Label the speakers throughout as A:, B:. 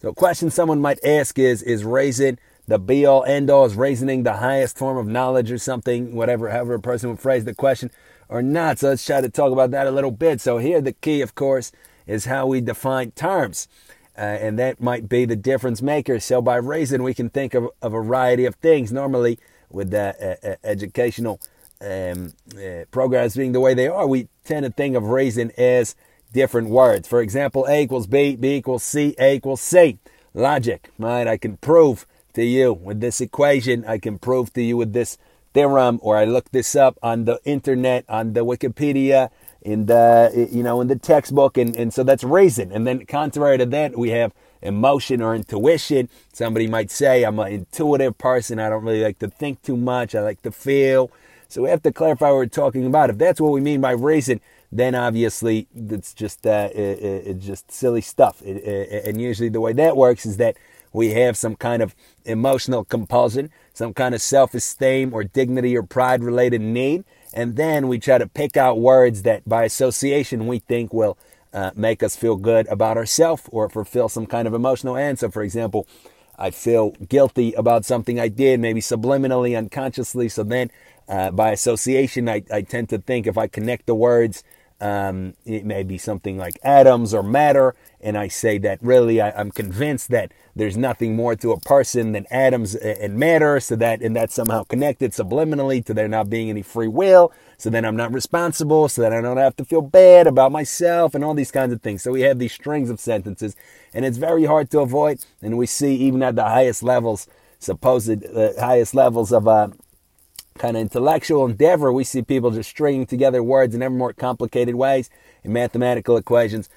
A: So a question someone might ask is, is reason the be all end all? Is reasoning the highest form of knowledge or something? Whatever, however a person would phrase the question or not. So let's try to talk about that a little bit. So here the key, of course, is how we define terms. Uh, and that might be the difference maker. So by reason, we can think of a variety of things. Normally, with the uh, uh, educational um, uh, programs being the way they are, we tend to think of reason as different words. For example, A equals B, B equals C, A equals C. Logic, right? I can prove to you with this equation. I can prove to you with this theorem, or I look this up on the internet, on the Wikipedia, in the you know in the textbook and, and so that's reason and then contrary to that we have emotion or intuition somebody might say i'm an intuitive person i don't really like to think too much i like to feel so we have to clarify what we're talking about if that's what we mean by reason then obviously it's just uh, it, it, it's just silly stuff it, and usually the way that works is that we have some kind of emotional compulsion some kind of self-esteem or dignity or pride related need and then we try to pick out words that by association we think will uh, make us feel good about ourselves or fulfill some kind of emotional answer. For example, I feel guilty about something I did, maybe subliminally, unconsciously. So then, uh, by association, I, I tend to think if I connect the words um, it may be something like atoms or matter, and I say that really I, am convinced that there's nothing more to a person than atoms and matter, so that and that's somehow connected subliminally to there not being any free will. So then I'm not responsible, so that I don't have to feel bad about myself and all these kinds of things. So we have these strings of sentences, and it's very hard to avoid. And we see even at the highest levels, supposed uh, highest levels of uh, kind of intellectual endeavor, we see people just stringing together words in ever more complicated ways in mathematical equations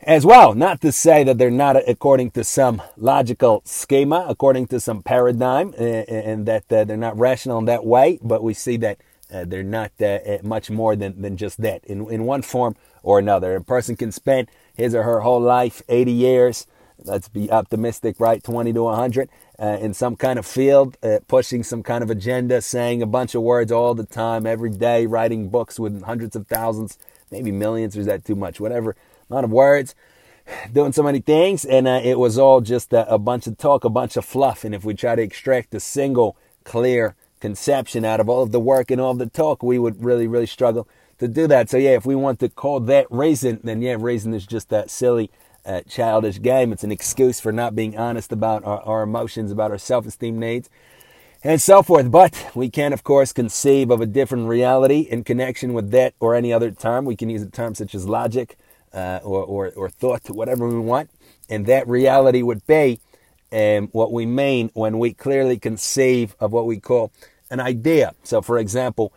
A: as well. Not to say that they're not according to some logical schema, according to some paradigm, and that uh, they're not rational in that way, but we see that uh, they're not uh, much more than, than just that in, in one form or another. A person can spend his or her whole life, 80 years, let's be optimistic, right? 20 to 100 uh, in some kind of field, uh, pushing some kind of agenda, saying a bunch of words all the time, every day, writing books with hundreds of thousands, maybe millions, or is that too much? Whatever amount of words, doing so many things. And uh, it was all just a, a bunch of talk, a bunch of fluff. And if we try to extract a single clear conception out of all of the work and all of the talk, we would really, really struggle to do that. So yeah, if we want to call that reason, then yeah, reason is just that silly uh, childish game. It's an excuse for not being honest about our, our emotions, about our self esteem needs, and so forth. But we can, of course, conceive of a different reality in connection with that or any other term. We can use a term such as logic uh, or, or, or, thought, whatever we want. And that reality would be um, what we mean when we clearly conceive of what we call an idea. So, for example,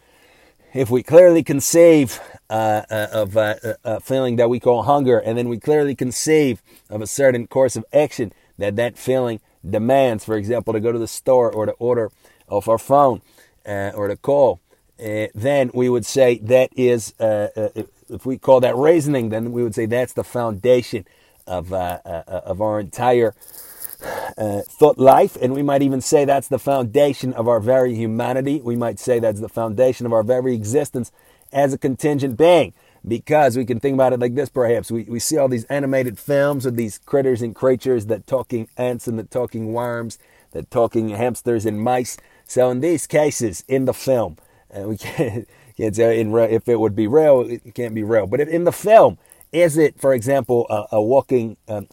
A: if we clearly conceive uh, uh, of uh, uh, a feeling that we call hunger, and then we clearly conceive of a certain course of action that that feeling demands, for example, to go to the store or to order off our phone uh, or to call, uh, then we would say that is, if we call that reasoning, then we would say that's the foundation of of our entire uh, thought life, and we might even say that's the foundation of our very humanity. We might say that's the foundation of our very existence as a contingent being. Because we can think about it like this, perhaps. We, we see all these animated films with these critters and creatures, that talking ants and the talking worms, the talking hamsters and mice. So in these cases, in the film, uh, we can't, can't if it would be real, it can't be real. But in the film, is it, for example, a, a walking, um,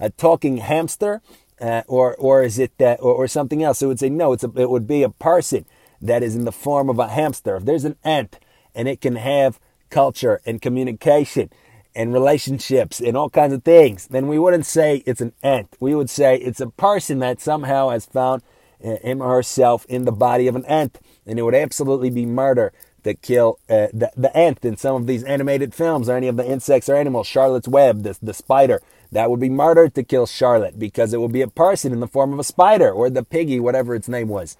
A: a talking hamster uh, or or is it that or, or, something else? It would say no. It's a, it would be a person that is in the form of a hamster. If there's an ant and it can have culture and communication and relationships and all kinds of things, then we wouldn't say it's an ant. We would say it's a person that somehow has found uh, him or herself in the body of an ant, and it would absolutely be murder to kill uh, the, the ant in some of these animated films or any of the insects or animals. Charlotte's Web, the, the spider that would be murder to kill Charlotte because it would be a person in the form of a spider or the piggy, whatever its name was.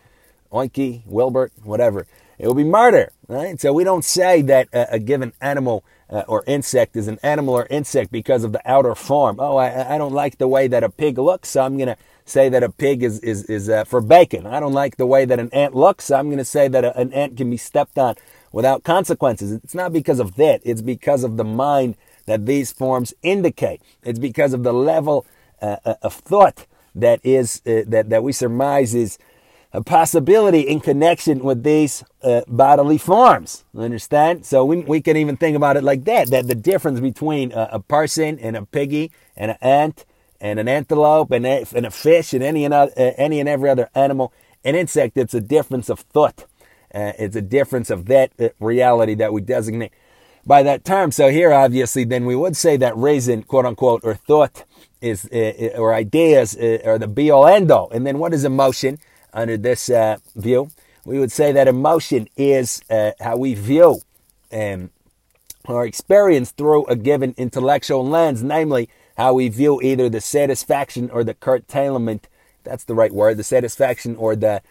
A: Oinky, Wilbert, whatever. It would be murder, right? So we don't say that a, a given animal uh, or insect is an animal or insect because of the outer form. Oh, I, I don't like the way that a pig looks, so I'm going to say that a pig is, is, is uh, for bacon. I don't like the way that an ant looks, I'm going to say that a, an ant can be stepped on without consequences. It's not because of that. It's because of the mind that these forms indicate. It's because of the level a, a thought that is uh, that that we surmise is a possibility in connection with these uh, bodily forms. Understand? So we, we can even think about it like that: that the difference between a, a person and a piggy and an ant and an antelope and a, and a fish and any and uh, any and every other animal, an insect, it's a difference of thought. Uh, it's a difference of that uh, reality that we designate by that term. So here, obviously, then we would say that reason, quote unquote, or thought is uh, or ideas uh, are the be all end all. And then what is emotion? under this uh, view, we would say that emotion is uh, how we view um, our experience through a given intellectual lens, namely how we view either the satisfaction or the curtailment. That's the right word, the satisfaction or the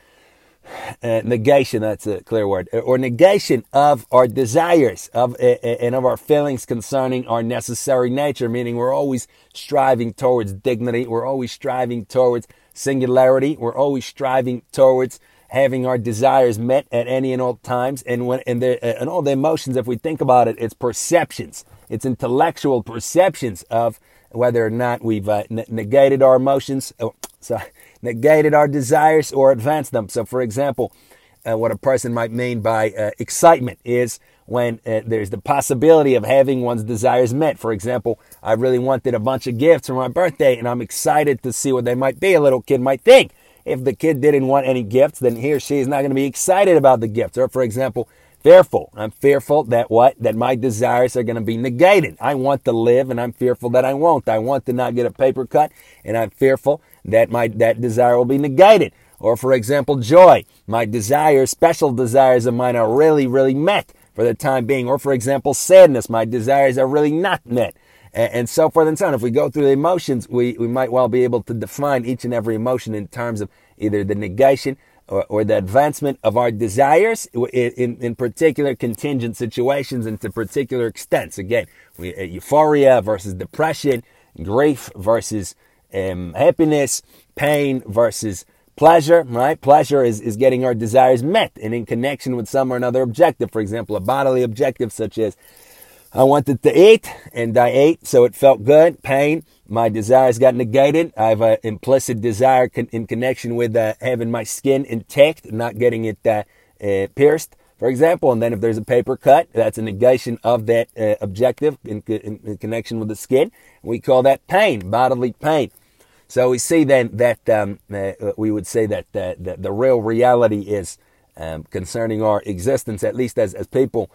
A: uh, negation. That's a clear word, or negation of our desires of uh, uh, and of our feelings concerning our necessary nature. Meaning, we're always striving towards dignity. We're always striving towards singularity. We're always striving towards having our desires met at any and all times. And when and, the, and all the emotions, if we think about it, it's perceptions. It's intellectual perceptions of whether or not we've uh, negated our emotions, oh, sorry, negated our desires or advanced them. So, for example, uh, what a person might mean by uh, excitement is when uh, there's the possibility of having one's desires met. For example, I really wanted a bunch of gifts for my birthday and I'm excited to see what they might be. A little kid might think if the kid didn't want any gifts, then he or she is not going to be excited about the gifts. Or, for example, fearful. I'm fearful that what? That my desires are going to be negated. I want to live and I'm fearful that I won't. I want to not get a paper cut and I'm fearful that my, that desire will be negated. Or, for example, joy. My desires, special desires of mine are really, really met for the time being. Or, for example, sadness. My desires are really not met. And, so forth and so on. If we go through the emotions, we, we might well be able to define each and every emotion in terms of either the negation or, or the advancement of our desires in, in particular contingent situations and to particular extents. Again, we, uh, euphoria versus depression, grief versus um, happiness, pain versus Pleasure, right? Pleasure is, is getting our desires met and in connection with some or another objective. For example, a bodily objective such as I wanted to eat and I ate, so it felt good. Pain, my desires got negated. I have an implicit desire con- in connection with uh, having my skin intact, not getting it uh, uh, pierced, for example. And then if there's a paper cut, that's a negation of that uh, objective in, in, in connection with the skin. We call that pain, bodily pain. So we see then that um, uh, we would say that uh, the, the real reality is um, concerning our existence, at least as, as people,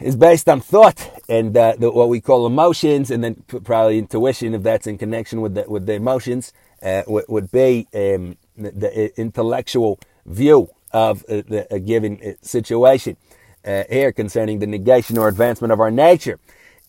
A: is based on thought and uh, the, what we call emotions, and then probably intuition, if that's in connection with the, with the emotions, uh, would, would, be um, the, the, intellectual view of uh, the, a given uh, situation. here concerning the negation or advancement of our nature.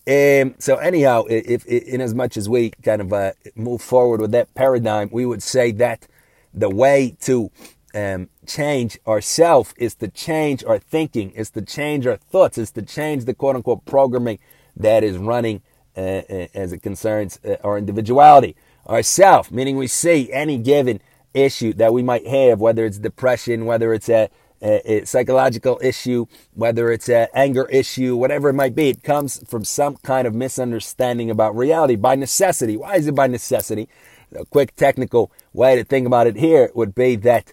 A: Um, so anyhow, if, if, in as much as we kind of uh, move forward with that paradigm, we would say that the way to um, change ourself is to change our thinking, is to change our thoughts, is to change the quote unquote programming that is running uh, uh as it concerns uh, our individuality, ourself, meaning we see any given issue that we might have, whether it's depression, whether it's a a, psychological issue, whether it's an anger issue, whatever it might be, it comes from some kind of misunderstanding about reality by necessity. Why is it by necessity? A quick technical way to think about it here would be that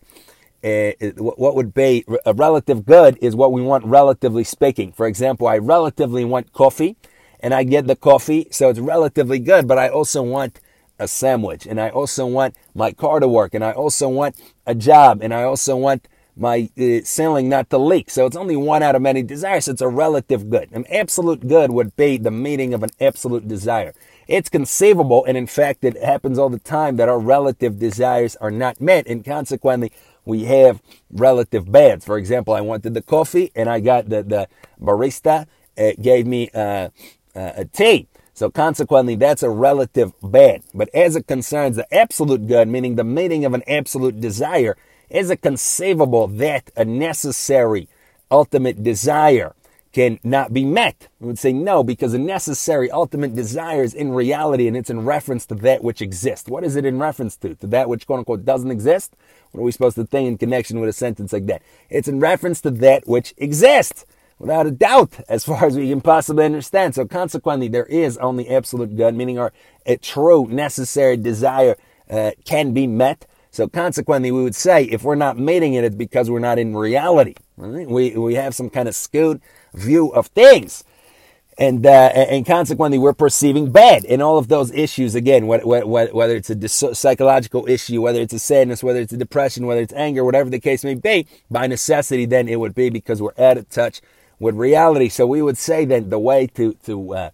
A: uh, what would be a relative good is what we want relatively speaking. For example, I relatively want coffee and I get the coffee, so it's relatively good, but I also want a sandwich and I also want my car to work and I also want a job and I also want my uh, ceiling not to leak. So it's only one out of many desires. It's a relative good. An absolute good would be the meaning of an absolute desire. It's conceivable, and in fact, it happens all the time that our relative desires are not met, and consequently, we have relative bads. For example, I wanted the coffee, and I got the, the barista it gave me uh, uh, a tea. So consequently, that's a relative bad. But as it concerns the absolute good, meaning the meaning of an absolute desire, is it conceivable that a necessary ultimate desire cannot be met? We would say no, because a necessary ultimate desire is in reality and it's in reference to that which exists. What is it in reference to? To that which quote unquote doesn't exist? What are we supposed to think in connection with a sentence like that? It's in reference to that which exists. without a doubt, as far as we can possibly understand. So consequently, there is only absolute good, meaning our true necessary desire uh, can be met. So consequently, we would say if we're not meeting it, it's because we're not in reality. Right? We we have some kind of skewed view of things and uh, and consequently we're perceiving bad in all of those issues again whether it's a psychological issue whether it's a sadness whether it's a depression whether it's anger whatever the case may be by necessity then it would be because we're out of touch with reality so we would say that the way to to uh,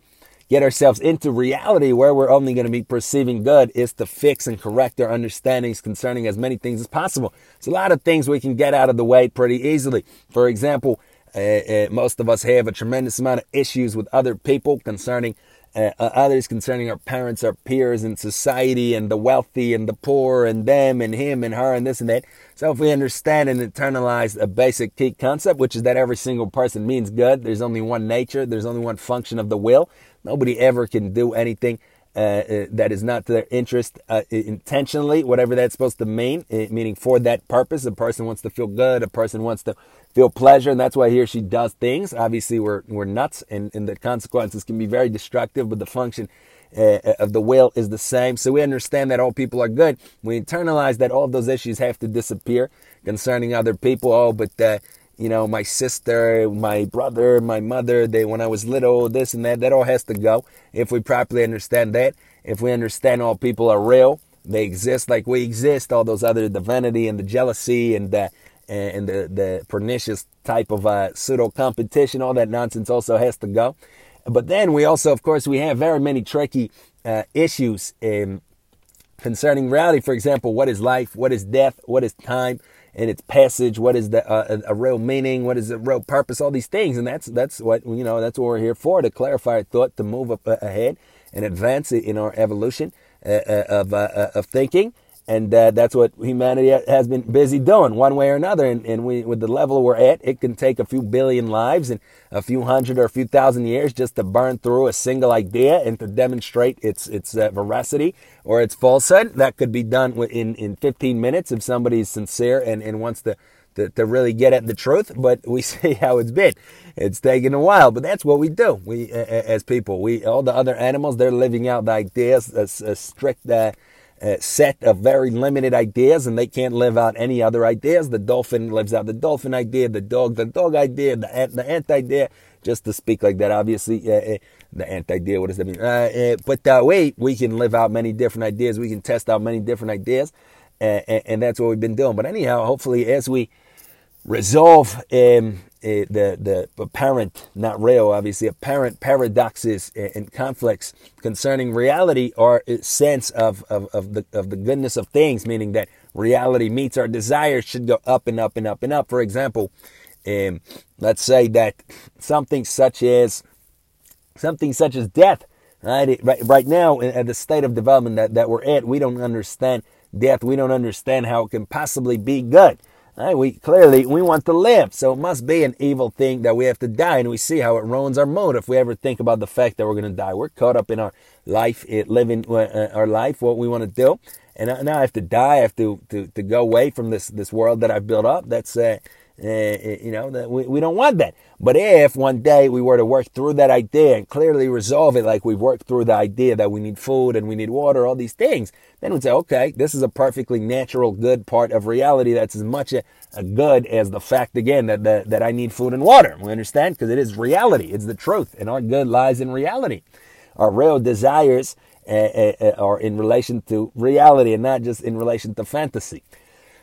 A: get ourselves into reality where we're only going to be perceiving good is to fix and correct our understandings concerning as many things as possible. It's a lot of things we can get out of the way pretty easily. For example, uh, uh, most of us have a tremendous amount of issues with other people concerning uh, uh, others, concerning our parents, our peers and society, and the wealthy and the poor, and them and him and her, and this and that. So, if we understand and internalize a basic key concept, which is that every single person means good, there's only one nature, there's only one function of the will. Nobody ever can do anything uh, uh, that is not to their interest uh, intentionally, whatever that's supposed to mean, meaning for that purpose. A person wants to feel good, a person wants to feel pleasure, and that's why he or she does things. Obviously, we're, we're nuts, and, and the consequences can be very destructive, but the function uh, of the will is the same. So we understand that all people are good. We internalize that all those issues have to disappear concerning other people. Oh, but uh, you know, my sister, my brother, my mother, they when I was little, this and that, that all has to go. If we properly understand that, if we understand all people are real, they exist like we exist, all those other the vanity and the jealousy and the and the, the pernicious type of uh, pseudo competition, all that nonsense also has to go. But then we also, of course, we have very many tricky uh, issues in, concerning reality. For example, what is life? What is death? What is time and its passage? What is the uh, a, real meaning? What is the real purpose? All these things, and that's that's what you know. That's what we're here for to clarify our thought, to move up uh, ahead and advance it in our evolution uh, uh, of of thinking and uh, that's what humanity has been busy doing one way or another. And, and we, with the level we're at, it can take a few billion lives and a few hundred or a few thousand years just to burn through a single idea and to demonstrate its its uh, veracity or its falsehood. That could be done in in 15 minutes if somebody's sincere and, and wants to, to, to really get at the truth. But we see how it's been. It's taken a while, but that's what we do. We uh, as people, we all the other animals, they're living out the ideas, a, a strict. Uh, set of very limited ideas and they can't live out any other ideas. The dolphin lives out the dolphin idea, the dog, the dog idea, the ant, the ant idea, just to speak like that, obviously. Uh, uh, the ant idea, what does that mean? Uh, uh, but that way, we can live out many different ideas. We can test out many different ideas. And, and that's what we've been doing. But anyhow, hopefully, as we resolve um, uh, the the apparent, not real, obviously, apparent paradoxes and conflicts concerning reality or sense of, of, of the of the goodness of things, meaning that reality meets our desires should go up and up and up and up. For example, um, let's say that something such as something such as death, right? Right, right now, at the state of development that, that we're at, we don't understand death. We don't understand how it can possibly be good. Right? We clearly we want to live, so it must be an evil thing that we have to die, and we see how it ruins our mood if we ever think about the fact that we're going to die. We're caught up in our life, living uh, our life, what we want to do, and now I have to die. I have to to, to go away from this this world that I've built up. That's uh, uh, you know, that we, we don't want that. But if one day we were to work through that idea and clearly resolve it, like we've worked through the idea that we need food and we need water, all these things, then we'd say, okay, this is a perfectly natural, good part of reality that's as much a, a good as the fact, again, that, that, that I need food and water. We understand? Because it is reality. It's the truth. And our good lies in reality. Our real desires uh, uh, are in relation to reality and not just in relation to fantasy.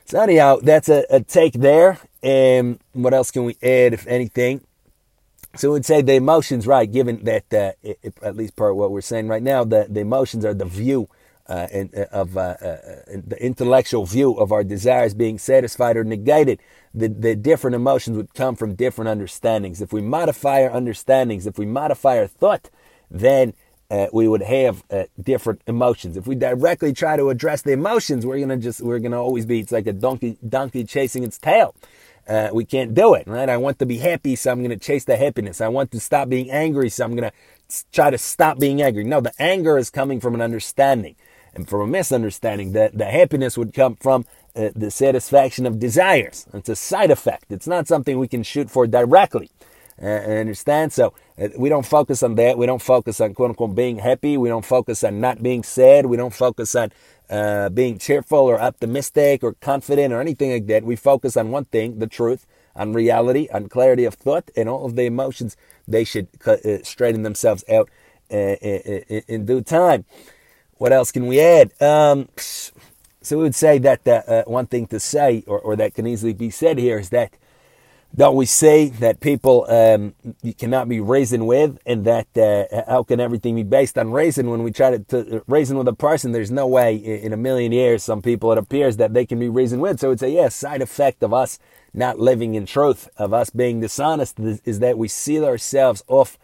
A: So anyhow, that's a, a take there. And what else can we add, if anything? So we'd say the emotions, right? Given that, uh, it, at least part of what we're saying right now, the, the emotions are the view uh, in, uh, of uh, uh, the intellectual view of our desires being satisfied or negated. The, the different emotions would come from different understandings. If we modify our understandings, if we modify our thought, then uh, we would have different emotions. If we directly try to address the emotions, we're gonna just we're gonna always be it's like a donkey donkey chasing its tail. Uh, we can't do it, right? I want to be happy, so I'm gonna chase the happiness. I want to stop being angry, so I'm gonna try to stop being angry. No, the anger is coming from an understanding and from a misunderstanding. That the happiness would come from uh, the satisfaction of desires. It's a side effect. It's not something we can shoot for directly. Uh, understand? So uh, we don't focus on that. We don't focus on quote unquote being happy. We don't focus on not being sad. We don't focus on uh, being cheerful or optimistic or confident or anything like that. We focus on one thing, the truth, on reality, on clarity of thought, and all of the emotions. They should uh, straighten themselves out uh, in, in due time. What else can we add? Um, so we would say that uh, one thing to say, or, or that can easily be said here, is that don't we say that people um, you cannot be reasoned with, and that uh, how can everything be based on reason? When we try to, to reason with a person, there's no way in a million years. Some people it appears that they can be reasoned with. So it's a yes side effect of us not living in truth, of us being dishonest, is that we seal ourselves off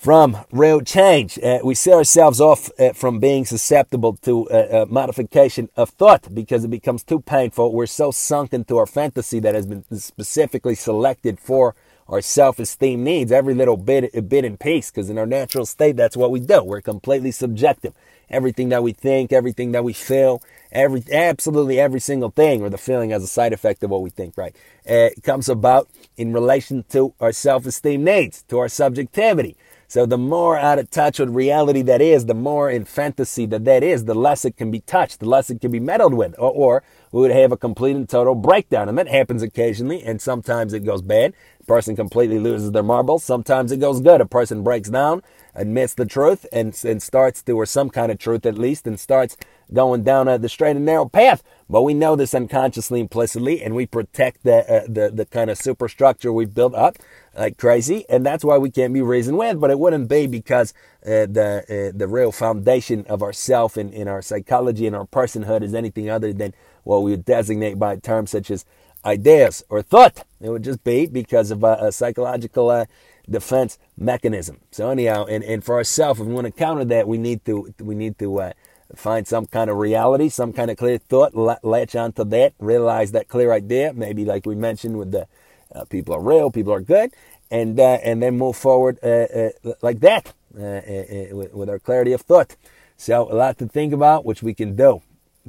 A: from real change. Uh, we set ourselves off uh, from being susceptible to uh, modification of thought because it becomes too painful. We're so sunk into our fantasy that has been specifically selected for our self-esteem needs. Every little bit, a bit in peace, because in our natural state, that's what we do. We're completely subjective. Everything that we think, everything that we feel, every absolutely every single thing, or the feeling as a side effect of what we think. Right? Uh, comes about in relation to our self-esteem needs, to our subjectivity. So the more out of touch with reality that is, the more in fantasy that that is, the less it can be touched, the less it can be meddled with, or, or we would have a complete and total breakdown. And that happens occasionally, and sometimes it goes bad. A person completely loses their marbles. Sometimes it goes good. A person breaks down, admits the truth, and, and starts to, or some kind of truth at least, and starts going down uh, the straight and narrow path. But we know this unconsciously, implicitly, and we protect the, uh, the, the kind of superstructure we've built up like crazy, and that's why we can't be reasoned with. But it wouldn't be because uh, the uh, the real foundation of ourself and in, in our psychology and our personhood is anything other than what we would designate by terms such as ideas or thought. It would just be because of a, a psychological uh, defense mechanism. So anyhow, and, and for ourselves, if we want to counter that, we need to we need to uh, find some kind of reality, some kind of clear thought, latch onto that, realize that clear idea. Maybe like we mentioned with the uh, people are real, people are good, and uh, and then move forward uh, uh like that uh, uh, with, with our clarity of thought. So a lot to think about, which we can do.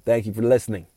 A: Thank you for listening.